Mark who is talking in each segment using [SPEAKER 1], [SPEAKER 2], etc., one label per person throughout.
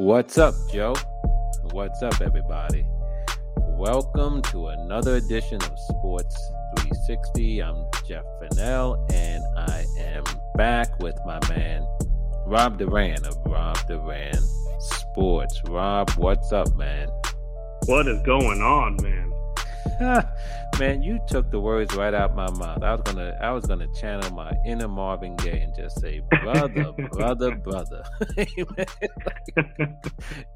[SPEAKER 1] What's up, Joe? What's up, everybody? Welcome to another edition of Sports 360. I'm Jeff Fennell, and I am back with my man, Rob Duran of Rob Duran Sports. Rob, what's up, man?
[SPEAKER 2] What is going on, man?
[SPEAKER 1] man, you took the words right out my mouth. I was gonna, I was gonna channel my inner Marvin Gaye and just say, "Brother, brother, brother."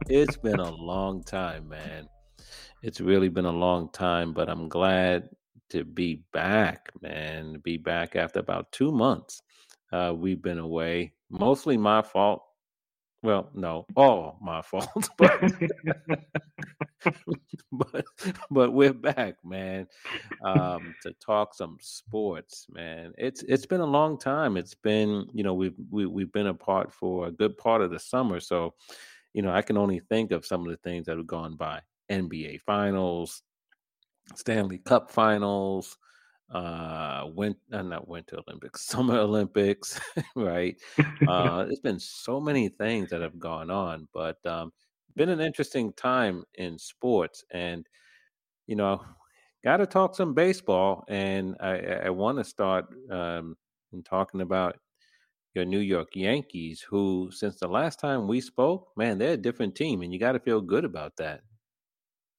[SPEAKER 1] it's been a long time, man. It's really been a long time, but I'm glad to be back, man. Be back after about two months. Uh, we've been away, mostly my fault. Well, no, all my fault, but but we're back, man, um, to talk some sports, man. It's it's been a long time. It's been you know we've we, we've been apart for a good part of the summer, so you know I can only think of some of the things that have gone by: NBA Finals, Stanley Cup Finals, uh went uh, not winter olympics summer olympics right uh there's been so many things that have gone on but um been an interesting time in sports and you know got to talk some baseball and i i want to start um in talking about your new york yankees who since the last time we spoke man they're a different team and you got to feel good about that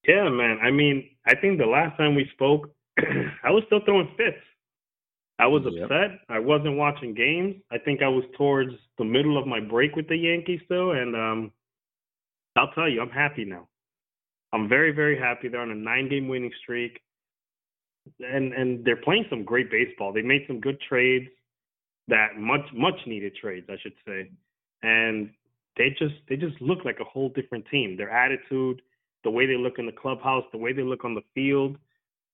[SPEAKER 2] yeah man i mean i think the last time we spoke I was still throwing fits. I was yep. upset. I wasn't watching games. I think I was towards the middle of my break with the Yankees still, and um, I'll tell you, I'm happy now. I'm very, very happy. They're on a nine-game winning streak, and and they're playing some great baseball. They made some good trades, that much much needed trades, I should say, and they just they just look like a whole different team. Their attitude, the way they look in the clubhouse, the way they look on the field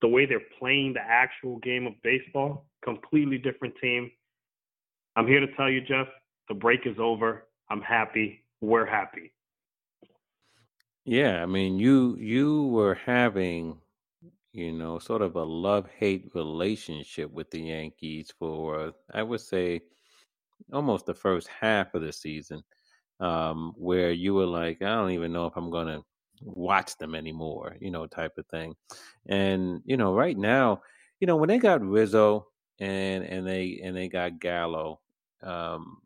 [SPEAKER 2] the way they're playing the actual game of baseball, completely different team. I'm here to tell you, Jeff, the break is over. I'm happy. We're happy.
[SPEAKER 1] Yeah, I mean, you you were having, you know, sort of a love hate relationship with the Yankees for, I would say, almost the first half of the season, um, where you were like, I don't even know if I'm to watch them anymore, you know, type of thing. And you know, right now, you know, when they got Rizzo and and they and they got Gallo, um,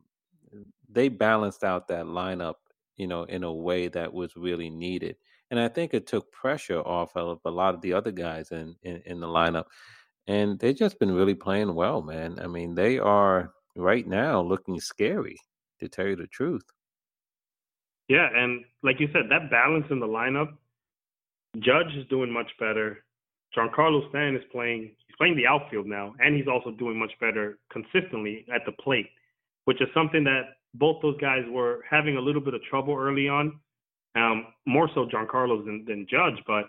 [SPEAKER 1] they balanced out that lineup, you know, in a way that was really needed. And I think it took pressure off of a lot of the other guys in, in, in the lineup. And they've just been really playing well, man. I mean, they are right now looking scary, to tell you the truth.
[SPEAKER 2] Yeah, and like you said, that balance in the lineup, Judge is doing much better. Giancarlo Stanton is playing he's playing the outfield now, and he's also doing much better consistently at the plate, which is something that both those guys were having a little bit of trouble early on. Um, more so Giancarlo than, than Judge, but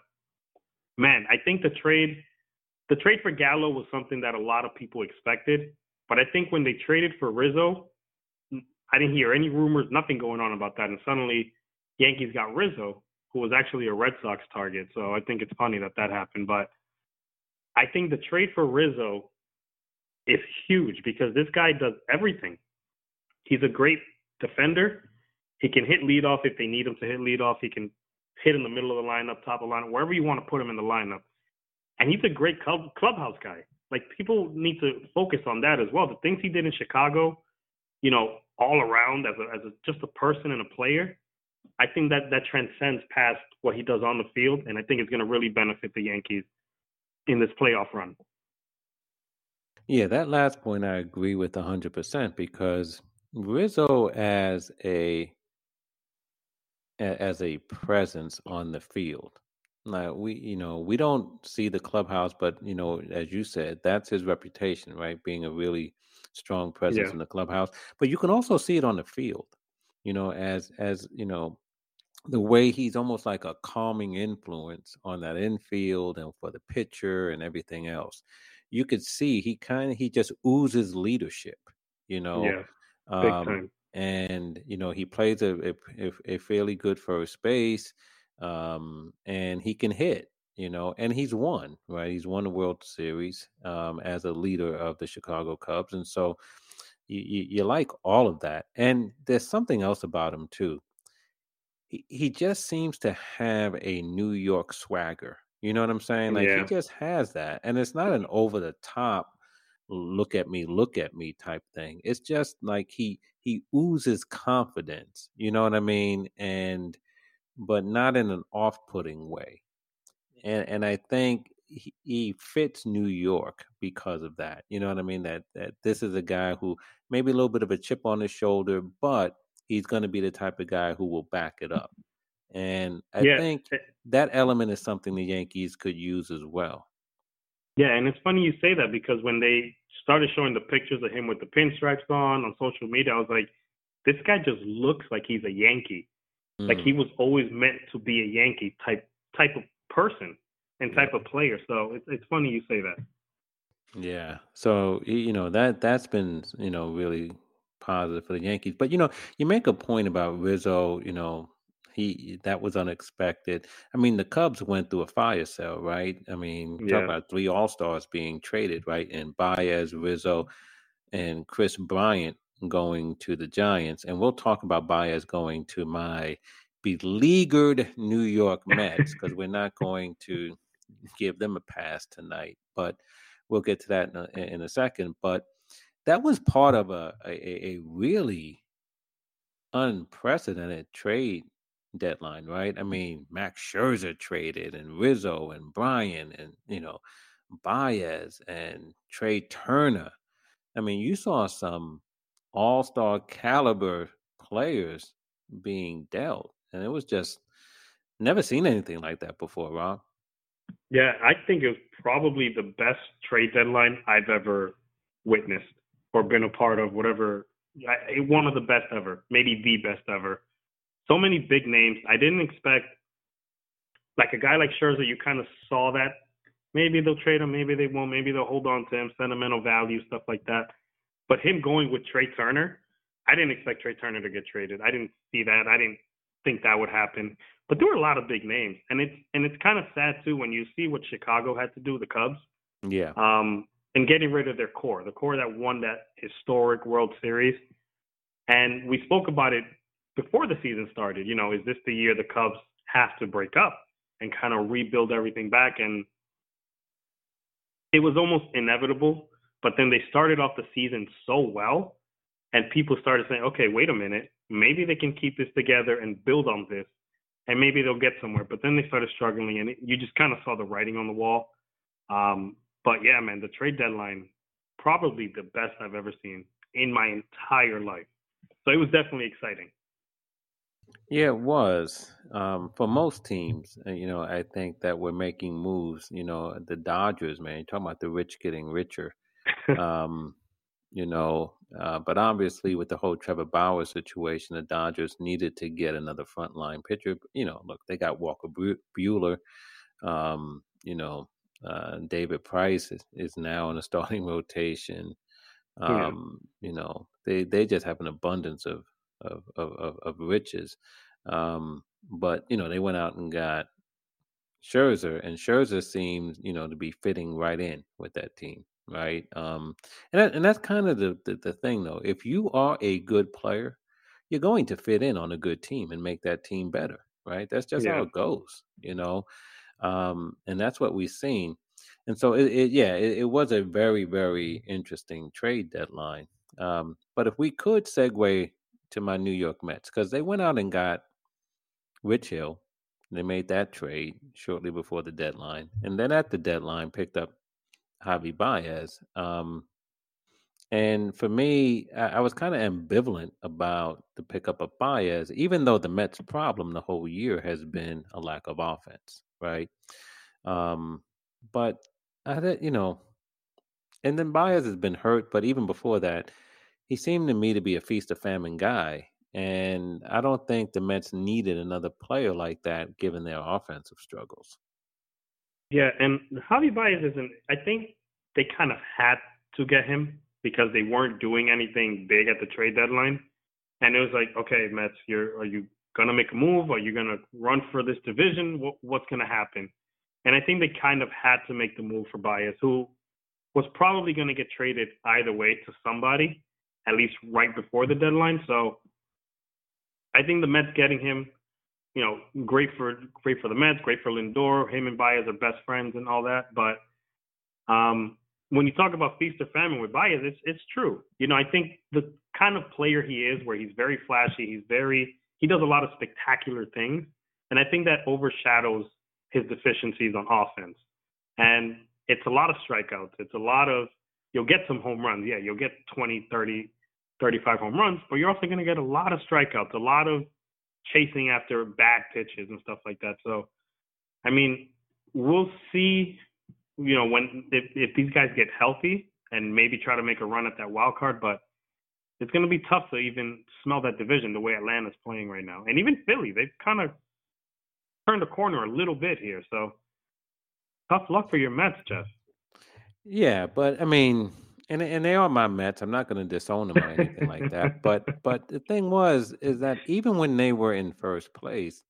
[SPEAKER 2] man, I think the trade the trade for Gallo was something that a lot of people expected. But I think when they traded for Rizzo, I didn't hear any rumors, nothing going on about that. And suddenly, Yankees got Rizzo, who was actually a Red Sox target. So I think it's funny that that happened. But I think the trade for Rizzo is huge because this guy does everything. He's a great defender. He can hit lead off if they need him to hit lead off. He can hit in the middle of the lineup, top of the lineup, wherever you want to put him in the lineup. And he's a great club, clubhouse guy. Like people need to focus on that as well. The things he did in Chicago, you know, all around as a, as a, just a person and a player, I think that that transcends past what he does on the field, and I think it's going to really benefit the Yankees in this playoff run.
[SPEAKER 1] Yeah, that last point I agree with hundred percent because Rizzo as a as a presence on the field. Like we, you know, we don't see the clubhouse, but you know, as you said, that's his reputation, right? Being a really strong presence yeah. in the clubhouse, but you can also see it on the field. You know, as as you know, the way he's almost like a calming influence on that infield and for the pitcher and everything else. You could see he kind of he just oozes leadership. You know,
[SPEAKER 2] yeah, um.
[SPEAKER 1] And you know he plays a, a, a fairly good first base, um, and he can hit you know, and he's won, right? He's won the World Series um, as a leader of the Chicago Cubs, and so you, you, you like all of that. And there's something else about him too. he, he just seems to have a New York swagger. You know what I'm saying? Like
[SPEAKER 2] Yeah.
[SPEAKER 1] he just has that. And it's not an over the top look at me, look at me type thing. It's just like he he oozes confidence. You know what I mean? And but not in an off-putting way. And and I think he, he fits New York because of that. You know what I mean? That that this is a guy who maybe a little bit of a chip on his shoulder, but he's going to be the type of guy who will back it up. And I
[SPEAKER 2] Yeah.
[SPEAKER 1] think
[SPEAKER 2] eh,
[SPEAKER 1] that element is something the Yankees could use as well.
[SPEAKER 2] Yeah, and it's funny you say that because when they started showing the pictures of him with the pinstripes on on social media, I was like, this guy just looks like he's a Yankee. Like
[SPEAKER 1] Mm.
[SPEAKER 2] he was always meant to be a Yankee type type of person and type of player. So it's it's funny you say that.
[SPEAKER 1] Yeah. So you know that that's been you know really positive for the Yankees. But you know, you make a point about Rizzo. You know, he that was unexpected. I mean, the Cubs went through a fire sale, right? I mean, talk about three All Stars being traded, right? And Baez, Rizzo, and Kris Bryant going to the Giants. And we'll talk about Baez going to my beleaguered New York Mets because we're not going to give them a pass tonight. But we'll get to that in a, in a second. But that was part of a, a, a really unprecedented trade deadline, right? I mean, Max Scherzer traded and Rizzo and Bryan and, you know, Baez and Trea Turner. I mean, you saw some all star caliber players being dealt, and it was just never seen anything like that before, Rob.
[SPEAKER 2] Yeah, I think it was probably the best trade deadline I've ever witnessed or been a part of. Whatever, one of the best ever, maybe the best ever. So many big names. I didn't expect, like a guy like Scherzer. You kind of saw that. Maybe they'll trade him. Maybe they won't. Maybe they'll hold on to him. Sentimental value, stuff like that. But him going with Trea Turner, I didn't expect Trea Turner to get traded. I didn't see that. I didn't think that would happen. But there were a lot of big names, and it's and it's kind of sad too when you see what Chicago had to do, the Cubs,
[SPEAKER 1] Yeah.
[SPEAKER 2] um, and getting rid of their core, the core that won that historic World Series. And we spoke about it before the season started. You know, is this the year the Cubs have to break up and kind of rebuild everything back? And it was almost inevitable. But then they started off the season so well, and people started saying, okay, wait a minute, maybe they can keep this together and build on this, and maybe they'll get somewhere. But then they started struggling, and you just kind of saw the writing on the wall. Um, but yeah, man, the trade deadline probably the best I've ever seen in my entire life. So it was definitely exciting.
[SPEAKER 1] Yeah, it was. Um, for most teams, uh, you know, I think that we're making moves. You know, the Dodgers, man, you're talking about the rich getting richer. Um, you know, uh, but obviously with the whole Trevor Bauer situation, the Dodgers needed to get another frontline pitcher. You know, look, they got Walker Bu- Buehler. Um, you know, uh, David Price is, is now in a starting rotation.
[SPEAKER 2] Yeah.
[SPEAKER 1] Um, You know, they they just have an abundance of of of, of, of riches. Um, but you know, they went out and got Scherzer, and Scherzer seems you know to be fitting right in with that team, right? Um, and that, and that's kind of the, the the thing though. If you are a good player, you're going to fit in on a good team and make that team better, right? That's just how it goes, you know. Um, and that's what we've seen. And so, it, it yeah, it, it was a very very interesting trade deadline. Um, but if we could segue to my New York Mets, because they went out and got Rich Hill. They made that trade shortly before the deadline, and then at the deadline picked up Javi Baez. Um, and for me, I, I was kind of ambivalent about the pickup of Baez, even though the Mets' problem the whole year has been a lack of offense, right? Um, but I, you know, and then Baez has been hurt, but even before that, he seemed to me to be a feast of famine guy. And I don't think the Mets needed another player like that given their offensive struggles.
[SPEAKER 2] Yeah, and Javi Baez isn't. I think they kind of had to get him because they weren't doing anything big at the trade deadline, and it was like, okay, Mets, you're are you gonna make a move? Are you gonna run for this division? What, what's gonna happen? And I think they kind of had to make the move for Baez, who was probably gonna get traded either way to somebody, at least right before the deadline. So I think the Mets getting him you know, great for great for the Mets, great for Lindor. Him and Baez are best friends and all that. But um, when you talk about feast or famine with Baez, it's it's true. You know, I think the kind of player he is, where he's very flashy, he's very he does a lot of spectacular things, and I think that overshadows his deficiencies on offense. And it's a lot of strikeouts. It's a lot of you'll get some home runs. Yeah, you'll get 20, 30, 35 home runs, but you're also going to get a lot of strikeouts, a lot of chasing after bad pitches and stuff like that. So, I mean, we'll see. You know, when if, if these guys get healthy and maybe try to make a run at that wild card, but it's going to be tough to even smell that division the way Atlanta's playing right now, and even Philly. They've kind of turned the corner a little bit here. So, tough luck for your Mets, Jeff.
[SPEAKER 1] Yeah, but I mean, and and they are my Mets. I'm not going to disown them or anything like that. But but the thing was is that even when they were in first place,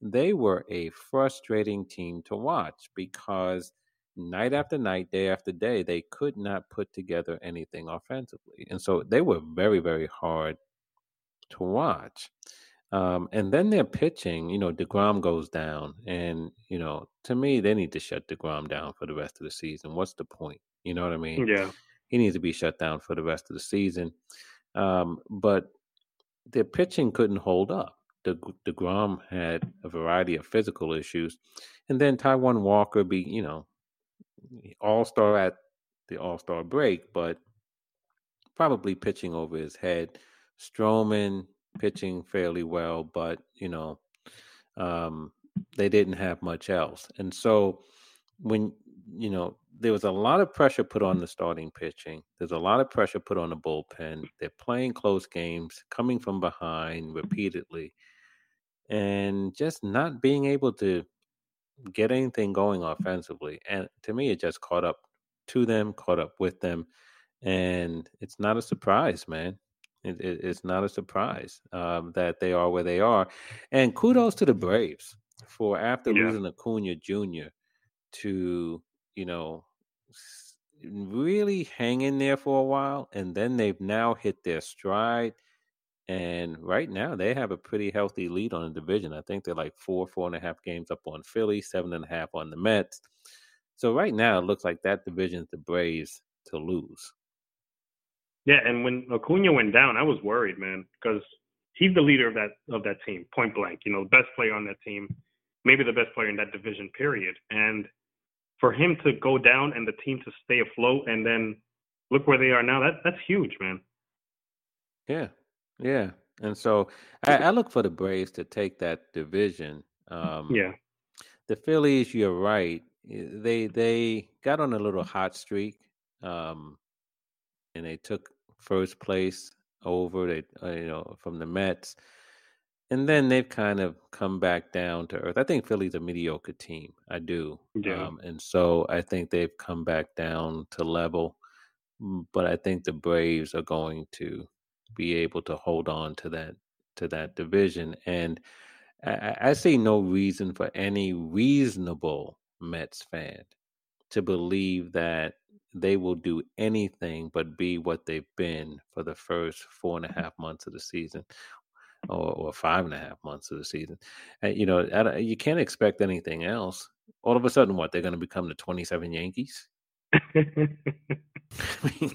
[SPEAKER 1] they were a frustrating team to watch because night after night, day after day, they could not put together anything offensively, and so they were very very hard to watch. Um, and then their pitching, you know, deGrom goes down, and you know, to me, they need to shut deGrom down for the rest of the season. What's the point? You know what I mean?
[SPEAKER 2] Yeah
[SPEAKER 1] he needs to be shut down for the rest of the season. Um, but their pitching couldn't hold up. The deGrom had a variety of physical issues, and then Taijuan Walker be you know all star at the All Star break, but probably pitching over his head. Stroman pitching fairly well, but you know um, they didn't have much else, and so when you know there was a lot of pressure put on the starting pitching. There's a lot of pressure put on the bullpen. They're playing close games, coming from behind repeatedly, and just not being able to get anything going offensively. And to me, it just caught up to them, caught up with them, and it's not a surprise, man. It, it, it's not a surprise um, that they are where they are. And kudos to the Braves for after yeah. losing Acuna Jr. to you know, really hang in there for a while, and then they've now hit their stride. And right now, they have a pretty healthy lead on the division. I think they're like four, four and a half games up on Philly, seven and a half on the Mets. So right now, it looks like that division's the Braves to lose.
[SPEAKER 2] Yeah, and when Acuna went down, I was worried, man, because he's the leader of that of that team, point blank. You know, the best player on that team, maybe the best player in that division, period. And for him to go down and the team to stay afloat and then look where they are now, that that's huge, man.
[SPEAKER 1] Yeah, yeah. And so I, I look for the Braves to take that division. Um,
[SPEAKER 2] yeah.
[SPEAKER 1] The Phillies, you're right. Eh, they they got on a little hot streak, um, and they took first place over they uh, you know from the Mets and then they've kind of come back down to earth. I think Philly's a mediocre team. I do.
[SPEAKER 2] Yeah.
[SPEAKER 1] Um, and so I think they've come back down to level. But I think the Braves are going to be able to hold on to that to that division. And I, I see no reason for any reasonable Mets fan to believe that they will do anything but be what they've been for the first four and a mm-hmm. half months of the season or, or five and a half months of the season. And, you know, you can't expect anything else. All of a sudden, what they're going to become the twenty-seven Yankees? I mean,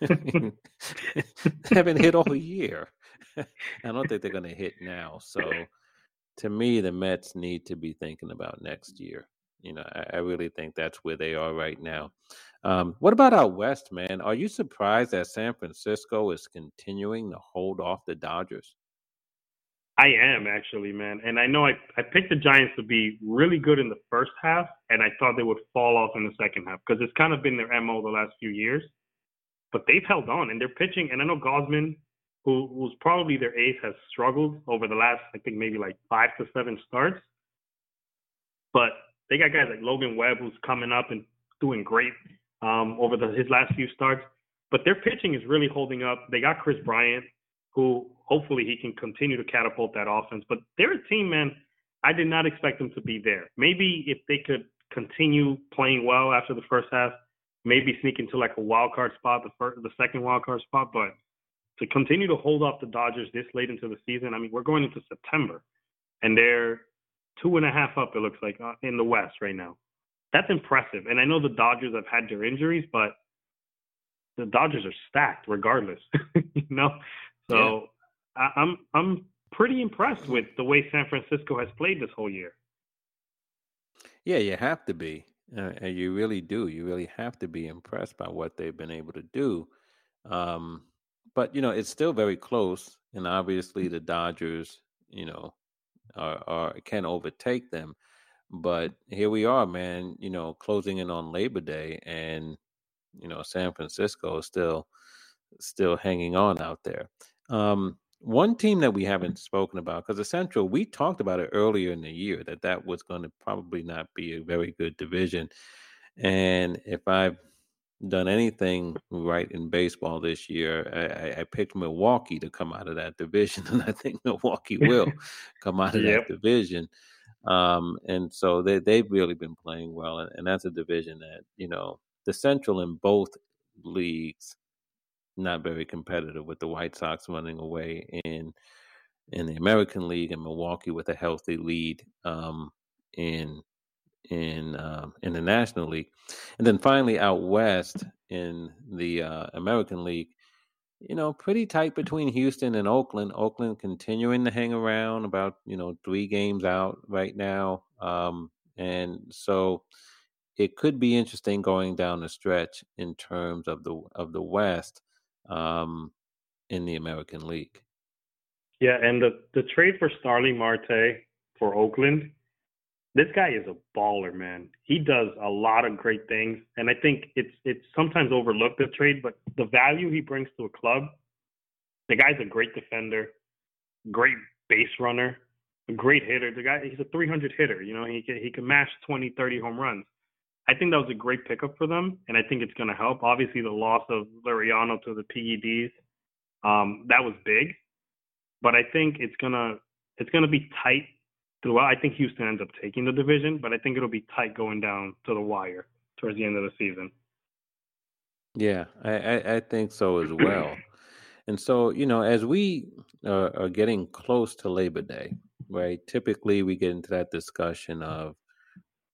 [SPEAKER 1] I mean, haven't hit all year. I don't think they're going to hit now. So, to me, the Mets need to be thinking about next year. You know, I, I really think that's where they are right now. Um, what about out west, man? Are you surprised that San Francisco is continuing to hold off the Dodgers?
[SPEAKER 2] I am actually, man. And I know I, I picked the Giants to be really good in the first half, and I thought they would fall off in the second half because it's kind of been their MO the last few years. But they've held on, and they're pitching. And I know Gausman, who who's probably their ace, has struggled over the last, I think, maybe like five to seven starts. But they got guys like Logan Webb, who's coming up and doing great um, over the, his last few starts. But their pitching is really holding up. They got Kris Bryant, who hopefully he can continue to catapult that offense. But they're a team, man. I did not expect them to be there. Maybe if they could continue playing well after the first half, maybe sneak into like a wild card spot, the first, the second wild card spot. But to continue to hold off the Dodgers this late into the season, I mean, we're going into September. and they're two and a half up. It looks like uh, in the West right now. That's impressive. And I know the Dodgers have had their injuries, but the Dodgers are stacked regardless. you know, so yeah. I, I'm I'm pretty impressed with the way San Francisco has played this whole year.
[SPEAKER 1] Yeah, you have to be. Uh, and you really do. You really have to be impressed by what they've been able to do. Um, but you know, it's still very close, and obviously the Dodgers, you know, are can overtake them. But here we are, man. You know, closing in on Labor Day, and you know, San Francisco is still still hanging on out there. Um, one team that we haven't spoken about because the Central, we talked about it earlier in the year that that was going to probably not be a very good division. And if I've done anything right in baseball this year, I, I, picked Milwaukee to come out of that division, and I think Milwaukee will come out of yep. that division. Um, and so they they've really been playing well, and, and that's a division that you know the Central in both leagues not very competitive with the White Sox running away in in the American League and Milwaukee with a healthy lead um, in in um, in the National League, and then finally out west in the uh, American League, you know, pretty tight between Houston and Oakland. Oakland continuing to hang around, about you know three games out right now, um, and so it could be interesting going down the stretch in terms of the of the West um, in the American League.
[SPEAKER 2] Yeah, and the the trade for Starling Marte for Oakland, this guy is a baller, man. He does a lot of great things, and I think it's it's sometimes overlooked the trade, but the value he brings to a club. The guy's a great defender, great base runner, a great hitter. The guy he's a 300 hitter. You know, he can he can mash 20, 30 home runs. I think that was a great pickup for them, and I think it's going to help. Obviously, the loss of Laureano to the PEDs, um, that was big, but I think it's gonna it's gonna be tight throughout. I think Houston ends up taking the division, but I think it'll be tight going down to the wire towards the end of the season.
[SPEAKER 1] Yeah, I, I, I think so as well. and so, you know, as we uh, are getting close to Labor Day, right? Typically, we get into that discussion of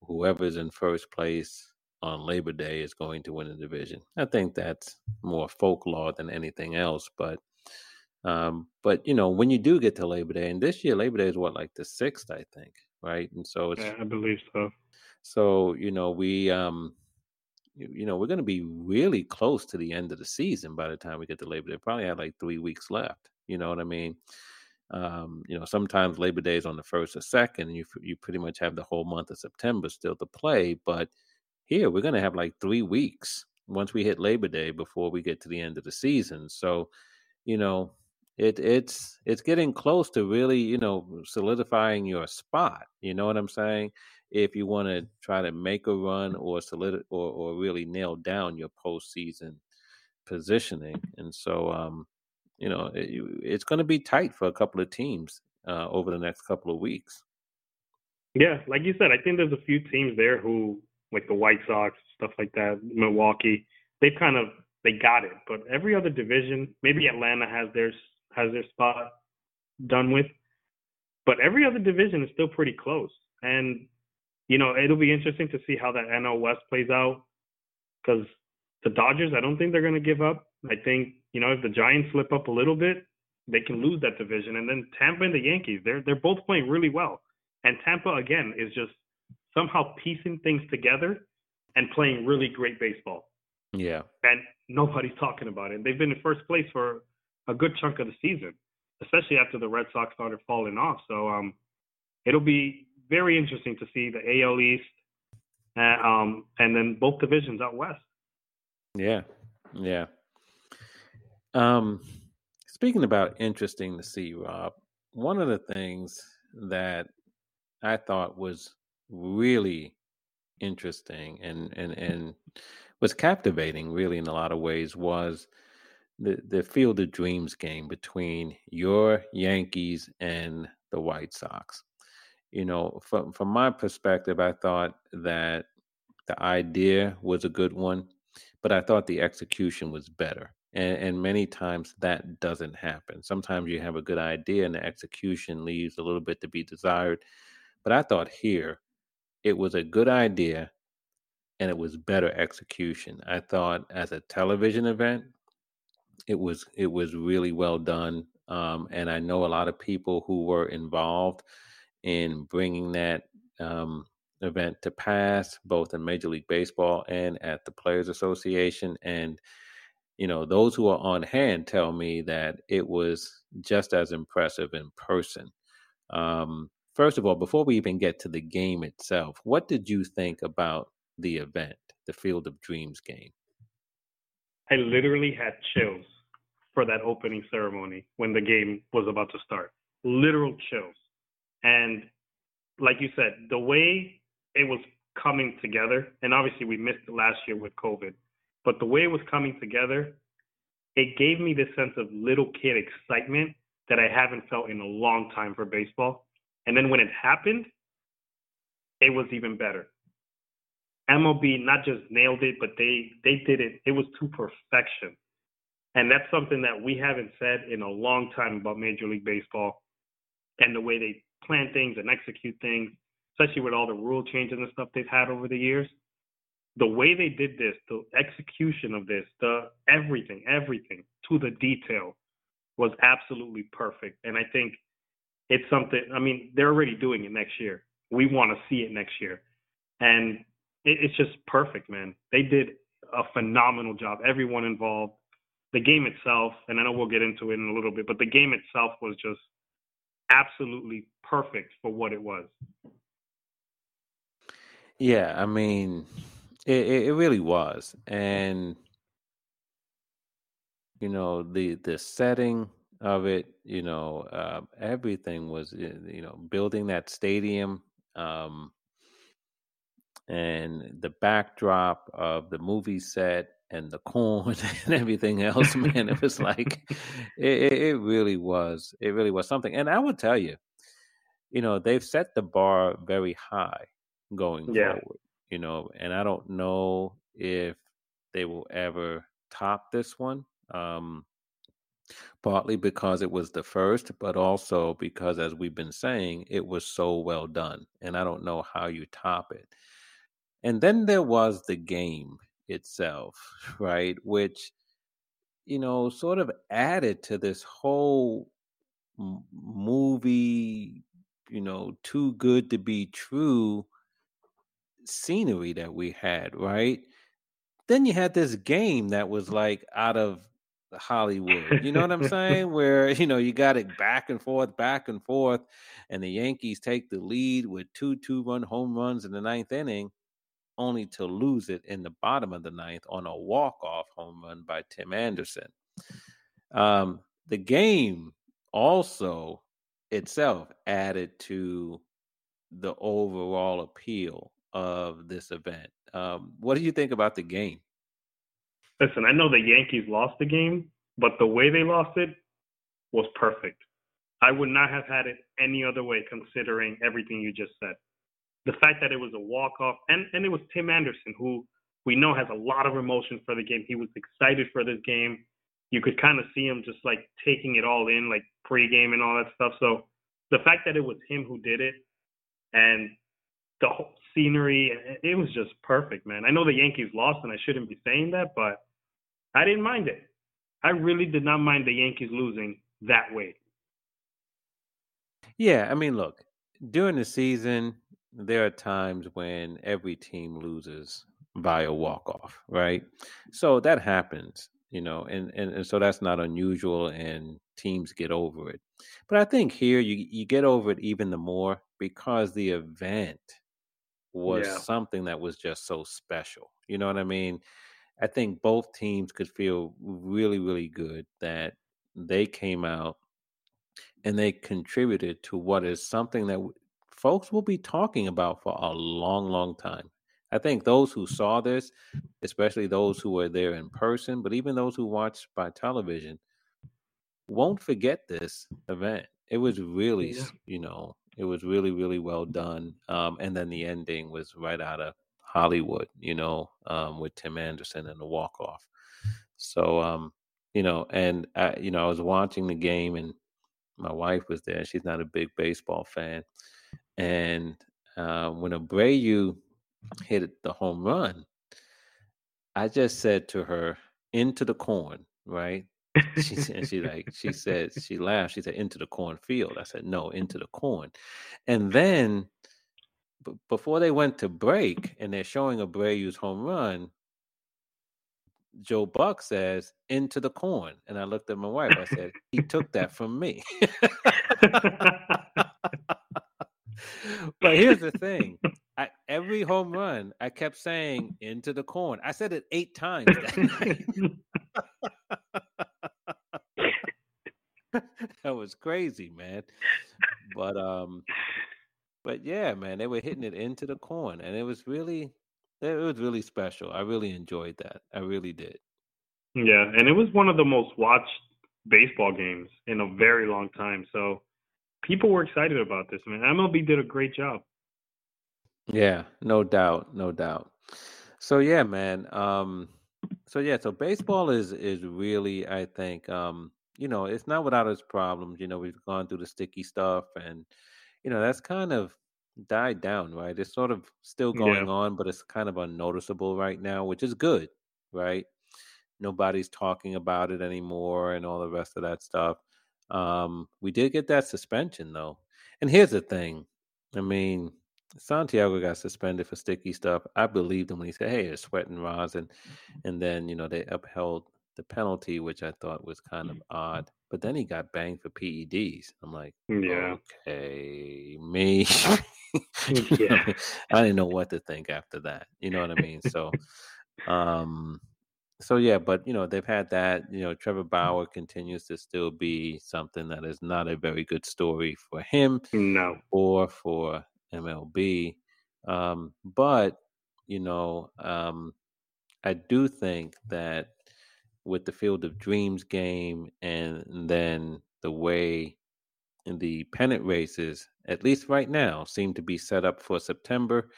[SPEAKER 1] whoever's in first place on Labor Day is going to win the division. I think that's more folklore than anything else. But um, but you know, when you do get to Labor Day, and this year Labor Day is what like the sixth, I think, right? And so it's
[SPEAKER 2] yeah, I believe so.
[SPEAKER 1] So you know, we um, you, you know, we're going to be really close to the end of the season by the time we get to Labor Day. Probably have like three weeks left. You know what I mean? Um, you know, sometimes Labor Day is on the first or second, and you you pretty much have the whole month of September still to play. But here we're going to have like three weeks once we hit Labor Day before we get to the end of the season. So, you know, it it's it's getting close to really you know solidifying your spot. You know what I'm saying? If you want to try to make a run or solid or or really nail down your postseason positioning, and so um, you know, it, it's going to be tight for a couple of teams uh, over the next couple of weeks.
[SPEAKER 2] Yeah, like you said, I think there's a few teams there who, like the White Sox, stuff like that, Milwaukee, they've kind of they got it. But every other division, maybe Atlanta has their has their spot done with, but every other division is still pretty close. And you know, it'll be interesting to see how that NL West plays out because the Dodgers, I don't think they're going to give up. I think you know if the Giants slip up a little bit, they can lose that division. And then Tampa and the Yankees, they're they're both playing really well. And Tampa again is just somehow piecing things together and playing really great baseball.
[SPEAKER 1] Yeah.
[SPEAKER 2] And nobody's talking about it. They've been in first place for a good chunk of the season, especially after the Red Sox started falling off. So um, it'll be very interesting to see the AL East uh, um, and then both divisions out west.
[SPEAKER 1] Yeah. Yeah. Um, speaking about interesting to see, Rob, one of the things that I thought was really interesting and and and was captivating, really, in a lot of ways, was the the Field of Dreams game between your Yankees and the White Sox. You know, from from my perspective, I thought that the idea was a good one, but I thought the execution was better And, and many times that doesn't happen. Sometimes you have a good idea and the execution leaves a little bit to be desired. But I thought here it was a good idea and it was better execution. I thought as a television event, it was it was really well done. Um, and I know a lot of people who were involved in bringing that um, event to pass, both in Major League Baseball and at the Players Association. And you know, those who are on hand tell me that it was just as impressive in person. Um, first of all, before we even get to the game itself, what did you think about the event, the Field of Dreams game?
[SPEAKER 2] I literally had chills for that opening ceremony when the game was about to start. Literal chills. And like you said, the way it was coming together, and obviously we missed it last year with COVID, but the way it was coming together, it gave me this sense of little kid excitement that I haven't felt in a long time for baseball. And then when it happened, it was even better. MLB not just nailed it, but they they did it. It was to perfection, and that's something that we haven't said in a long time about Major League Baseball and the way they plan things and execute things, especially with all the rule changes and stuff they've had over the years. The way they did this, the execution of this, the everything, everything to the detail was absolutely perfect. And I think it's something. I mean, they're already doing it next year. We want to see it next year, and it, it's just perfect, man. They did a phenomenal job. Everyone involved. The game itself, and I know we'll get into it in a little bit, but the game itself was just absolutely perfect for what it was.
[SPEAKER 1] Yeah, I mean, it, it really was, and you know the the setting of it, you know, uh, everything was, you know, building that stadium. Um, and the backdrop of the movie set and the corn and everything else, man, it was like it, it really was. It really was something. And I would tell you, you know, they've set the bar very high going yeah. forward. You know, and I don't know if they will ever top this one. Um, partly because it was the first, but also because, as we've been saying, it was so well done. And I don't know how you top it. And then there was the game itself, right? Which, you know, sort of added to this whole m- movie, you know, too good to be true scenery that we had, right? Then you had this game that was like out of Hollywood. You know what I'm saying? Where, you know, you got it back and forth, back and forth, and the Yankees take the lead with two two run home runs in the ninth inning only to lose it in the bottom of the ninth on a walk-off home run by Tim Anderson. Um, the game also itself added to the overall appeal of this event. Um, what do you think about the game?
[SPEAKER 2] Listen, I know the Yankees lost the game, but the way they lost it was perfect. I would not have had it any other way considering everything you just said the fact that it was a walk off, and and it was Tim Anderson who we know has a lot of emotion for the game. He was excited for this game. You could kind of see him just like taking it all in, like pregame and all that stuff. So the fact that it was him who did it, and the whole scenery, it was just perfect, man. I know the Yankees lost, and I shouldn't be saying that, but I didn't mind it. I really did not mind the Yankees losing that way.
[SPEAKER 1] Yeah, I mean, look, during the season, there are times when every team loses by a walk off, right? So that happens, you know, and, and, and so that's not unusual and teams get over it. But I think here you you get over it even the more because the event was yeah. something that was just so special. You know what I mean? I think both teams could feel really, really good that they came out and they contributed to what is something that folks will be talking about for a long, long time. I think those who saw this, especially those who were there in person, but even those who watched by television, won't forget this event. It was really, yeah. you know, it was really, really well done. Um, and then the ending was right out of Hollywood, you know, um, with Tim Anderson and the walk off. So, um, you know, and I, you know, I was watching the game and my wife was there. She's not a big baseball fan, and uh, when Abreu hit the home run, I just said to her, "Into the corn," right? she said she like she said she laughed. She said, "Into the cornfield." I said, "No, into the corn," and then b- before they went to break and they're showing Abreu's home run, Joe Buck says, into the corn. And I looked at my wife. I said, he took that from me. but here's the thing. I, every home run, I kept saying into the corn. I said it eight times that night. that was crazy, man. But um, but yeah, man, they were hitting it into the corn, and it was really, it was really special. I really enjoyed that. I really did.
[SPEAKER 2] Yeah, and it was one of the most watched baseball games in a very long time. So people were excited about this, man. MLB did a great job.
[SPEAKER 1] Yeah, no doubt, no doubt. So yeah, man. Um, so yeah, so baseball is is really, I think, um, you know, it's not without its problems. You know, we've gone through the sticky stuff, and you know, that's kind of died down, right? It's sort of still going
[SPEAKER 2] Yeah.
[SPEAKER 1] on, but it's kind of unnoticeable right now, which is good, right? Nobody's talking about it anymore and all the rest of that stuff. Um, we did get that suspension though. And here's the thing. I mean, Santiago got suspended for sticky stuff. I believed him when he said, Hey, it's sweating rosin. And then, you know, they upheld the penalty, which I thought was kind of odd. But then he got banged for PEDs. I'm like,
[SPEAKER 2] Yeah.
[SPEAKER 1] okay, me.
[SPEAKER 2] Yeah.
[SPEAKER 1] I didn't know what to think after that. You know what I mean? So, um, so yeah, but you know they've had that. You know, Trevor Bauer continues to still be something that is not a very good story for him
[SPEAKER 2] No.
[SPEAKER 1] or for MLB. Um, but you know, um, I do think that with the Field of Dreams game and then the way the pennant races, at least right now, seem to be set up for September.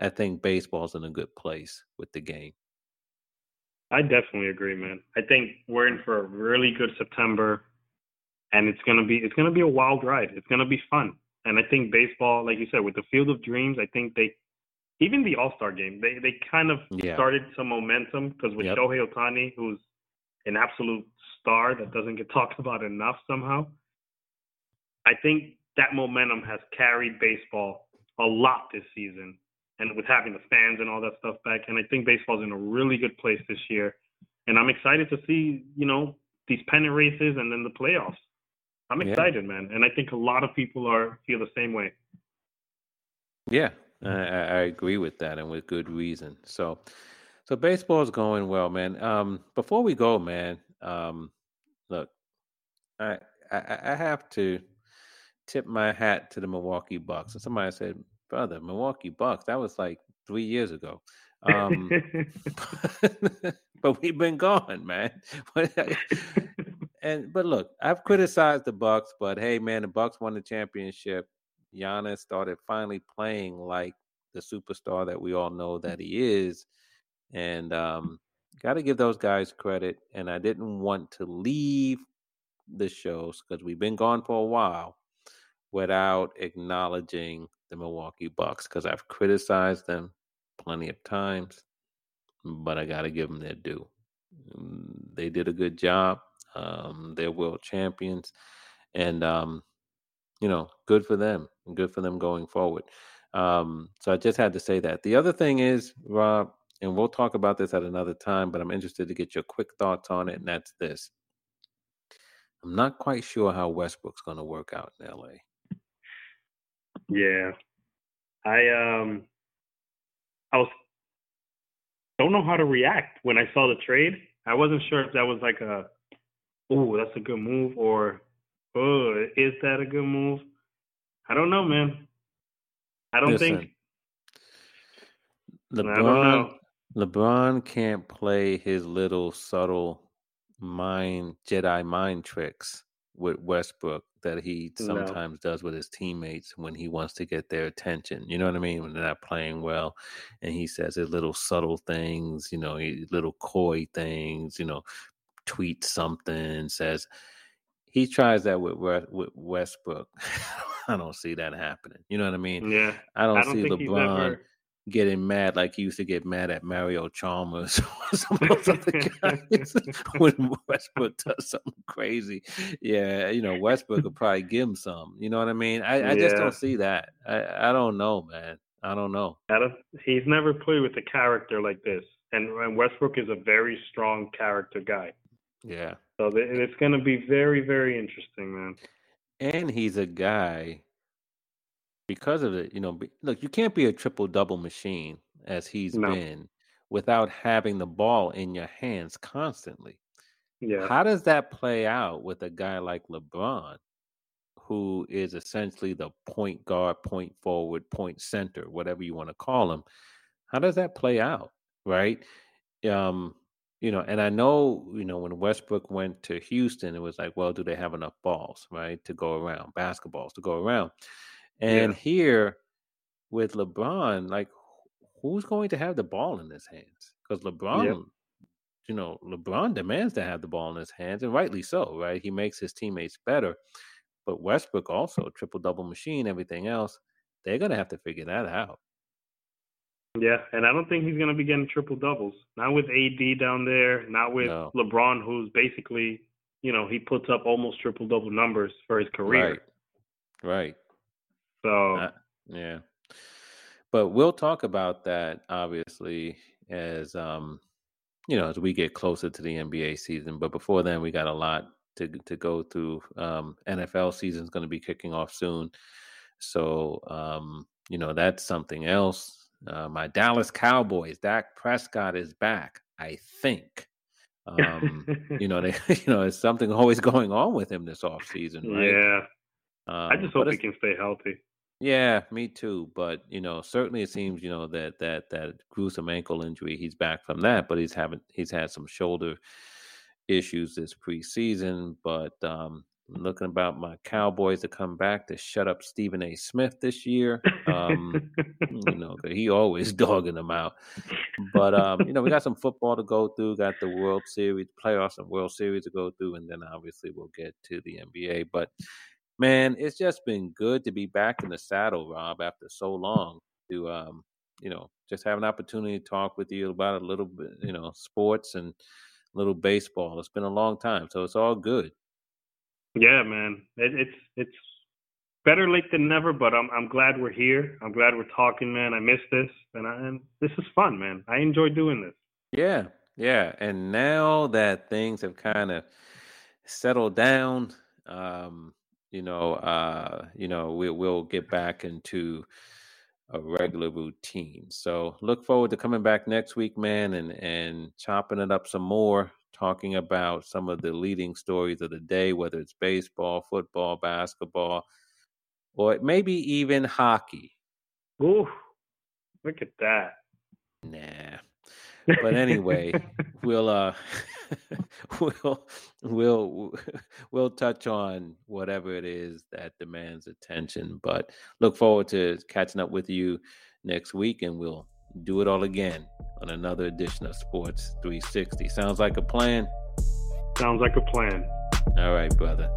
[SPEAKER 1] I think baseball's in a good place with the game.
[SPEAKER 2] I definitely agree, man. I think we're in for a really good September, and it's gonna be it's gonna be a wild ride. It's gonna be fun, and I think baseball, like you said, with the Field of Dreams, I think they even the All Star game, they they kind of
[SPEAKER 1] Yeah.
[SPEAKER 2] started some momentum because with
[SPEAKER 1] Yep.
[SPEAKER 2] Shohei Ohtani, who's an absolute star that doesn't get talked about enough somehow, I think that momentum has carried baseball a lot this season. And with having the fans and all that stuff back, and I think baseball's in a really good place this year. And I'm excited to see, you know, these pennant races and then the playoffs. I'm
[SPEAKER 1] Yeah.
[SPEAKER 2] excited, man, and I think a lot of people are feel the same way.
[SPEAKER 1] Yeah, I, I I agree with that, and with good reason. So, so baseball's going well, man. Um, before we go, man, um, look, I, I I have to tip my hat to the Milwaukee Bucks. And somebody said, "Brother, Milwaukee Bucks, that was like three years ago." Um, but we've been gone, man. and but look, I've criticized the Bucks, but hey, man, the Bucks won the championship. Giannis started finally playing like the superstar that we all know that he is, and um, got to give those guys credit. And I didn't want to leave the shows because we've been gone for a while without acknowledging the Milwaukee Bucks because I've criticized them plenty of times, but I got to give them their due. Mm, They did a good job. Um, they're world champions, and um, you know, good for them good for them going forward. Um, so I just had to say that. The other thing is, Rob, and we'll talk about this at another time, but I'm interested to get your quick thoughts on it, and that's this. I'm not quite sure how Westbrook's going to work out in LA.
[SPEAKER 2] Yeah. I um I was don't know how to react when I saw the trade. I wasn't sure if that was like a oh, that's a good move or oh, is that a good move? I don't know, man. I don't
[SPEAKER 1] Listen,
[SPEAKER 2] think
[SPEAKER 1] LeBron
[SPEAKER 2] I don't know.
[SPEAKER 1] LeBron can't play his little subtle mind Jedi mind tricks with Westbrook that he
[SPEAKER 2] No.
[SPEAKER 1] sometimes does with his teammates when he wants to get their attention. You know what I mean? When they're not playing well, and he says his little subtle things, you know, little coy things, you know, tweets something says he tries that with with Westbrook. I don't see that happening. You know what I mean?
[SPEAKER 2] Yeah.
[SPEAKER 1] I don't,
[SPEAKER 2] I don't
[SPEAKER 1] see LeBron getting mad like he used to get mad at Mario Chalmers or some of those other guys when Westbrook does something crazy. Yeah, you know, Westbrook could probably give him some. You know what I mean? I, I just don't see that. I, I don't know, man. I don't know.
[SPEAKER 2] He's never played with a character like this, and, and Westbrook is a very strong character guy.
[SPEAKER 1] Yeah.
[SPEAKER 2] So it's going to be very, very interesting, man.
[SPEAKER 1] And he's a guy because of it, you know, be- look, you can't be a triple double machine as he's
[SPEAKER 2] No.
[SPEAKER 1] been without having the ball in your hands constantly.
[SPEAKER 2] Yeah,
[SPEAKER 1] How does that play out with a guy like LeBron, who is essentially the point guard, point forward, point center, whatever you want to call him? How does that play out, right? Um, you know, and I know, you know, when Westbrook went to Houston, it was like, well, do they have enough balls, right, to go around, basketballs to go around? And
[SPEAKER 2] Yeah.
[SPEAKER 1] here with LeBron, like, who's going to have the ball in his hands? Because LeBron, you know, LeBron demands to have the ball in his hands, and rightly so, right? He makes his teammates better. But Westbrook also triple double machine, everything else. They're gonna have to figure that out.
[SPEAKER 2] yeah, and I don't think he's going to be getting triple doubles. Not with AD down there, not with
[SPEAKER 1] No.
[SPEAKER 2] LeBron, who's basically, you know, he puts up almost triple double numbers for his career.
[SPEAKER 1] Right. Right.
[SPEAKER 2] So
[SPEAKER 1] Uh, Yeah. But we'll talk about that obviously as um you know as we get closer to the NBA season. But before then we got a lot to to go through. Um NFL season's gonna be kicking off soon. So um, you know, that's something else. Uh, my Dallas Cowboys, Dak Prescott is back, I think. Um, you know, they, you know, there's something always going on with him this off season, right?
[SPEAKER 2] yeah,
[SPEAKER 1] Um,
[SPEAKER 2] I just hope he can stay healthy.
[SPEAKER 1] Yeah, me too. But you know, certainly it seems you know that that that gruesome ankle injury. He's back from that, but he's having he's had some shoulder issues this preseason. But um, looking about my Cowboys to come back to shut up Stephen A. Smith this year. Um, you know, he always dogging them out. But um, you know, we got some football to go through. Got the World Series playoffs and World Series to go through, and then obviously we'll get to the NBA. But man, it's just been good to be back in the saddle, Rob, after so long. To um, you know, just have an opportunity to talk with you about a little bit, you know, sports and a little baseball. It's been a long time, so it's all good.
[SPEAKER 2] Yeah, man, it, it's it's better late than never. But I'm I'm glad we're here. I'm glad we're talking, man. I miss this, and I, and this is fun, man. I enjoy doing this.
[SPEAKER 1] Yeah, yeah. And now that things have kind of settled down, um, you know, uh, you know, we, we'll get back into a regular routine. So look forward to coming back next week, man, and and chopping it up some more, talking about some of the leading stories of the day, whether it's baseball, football, basketball, or maybe even hockey.
[SPEAKER 2] Ooh, look at that.
[SPEAKER 1] Nah. But anyway, we'll uh we'll we'll we'll touch on whatever it is that demands attention. But look forward to catching up with you next week and we'll do it all again on another edition of sports 360 sounds like a plan?
[SPEAKER 2] Sounds like a plan.
[SPEAKER 1] all right brother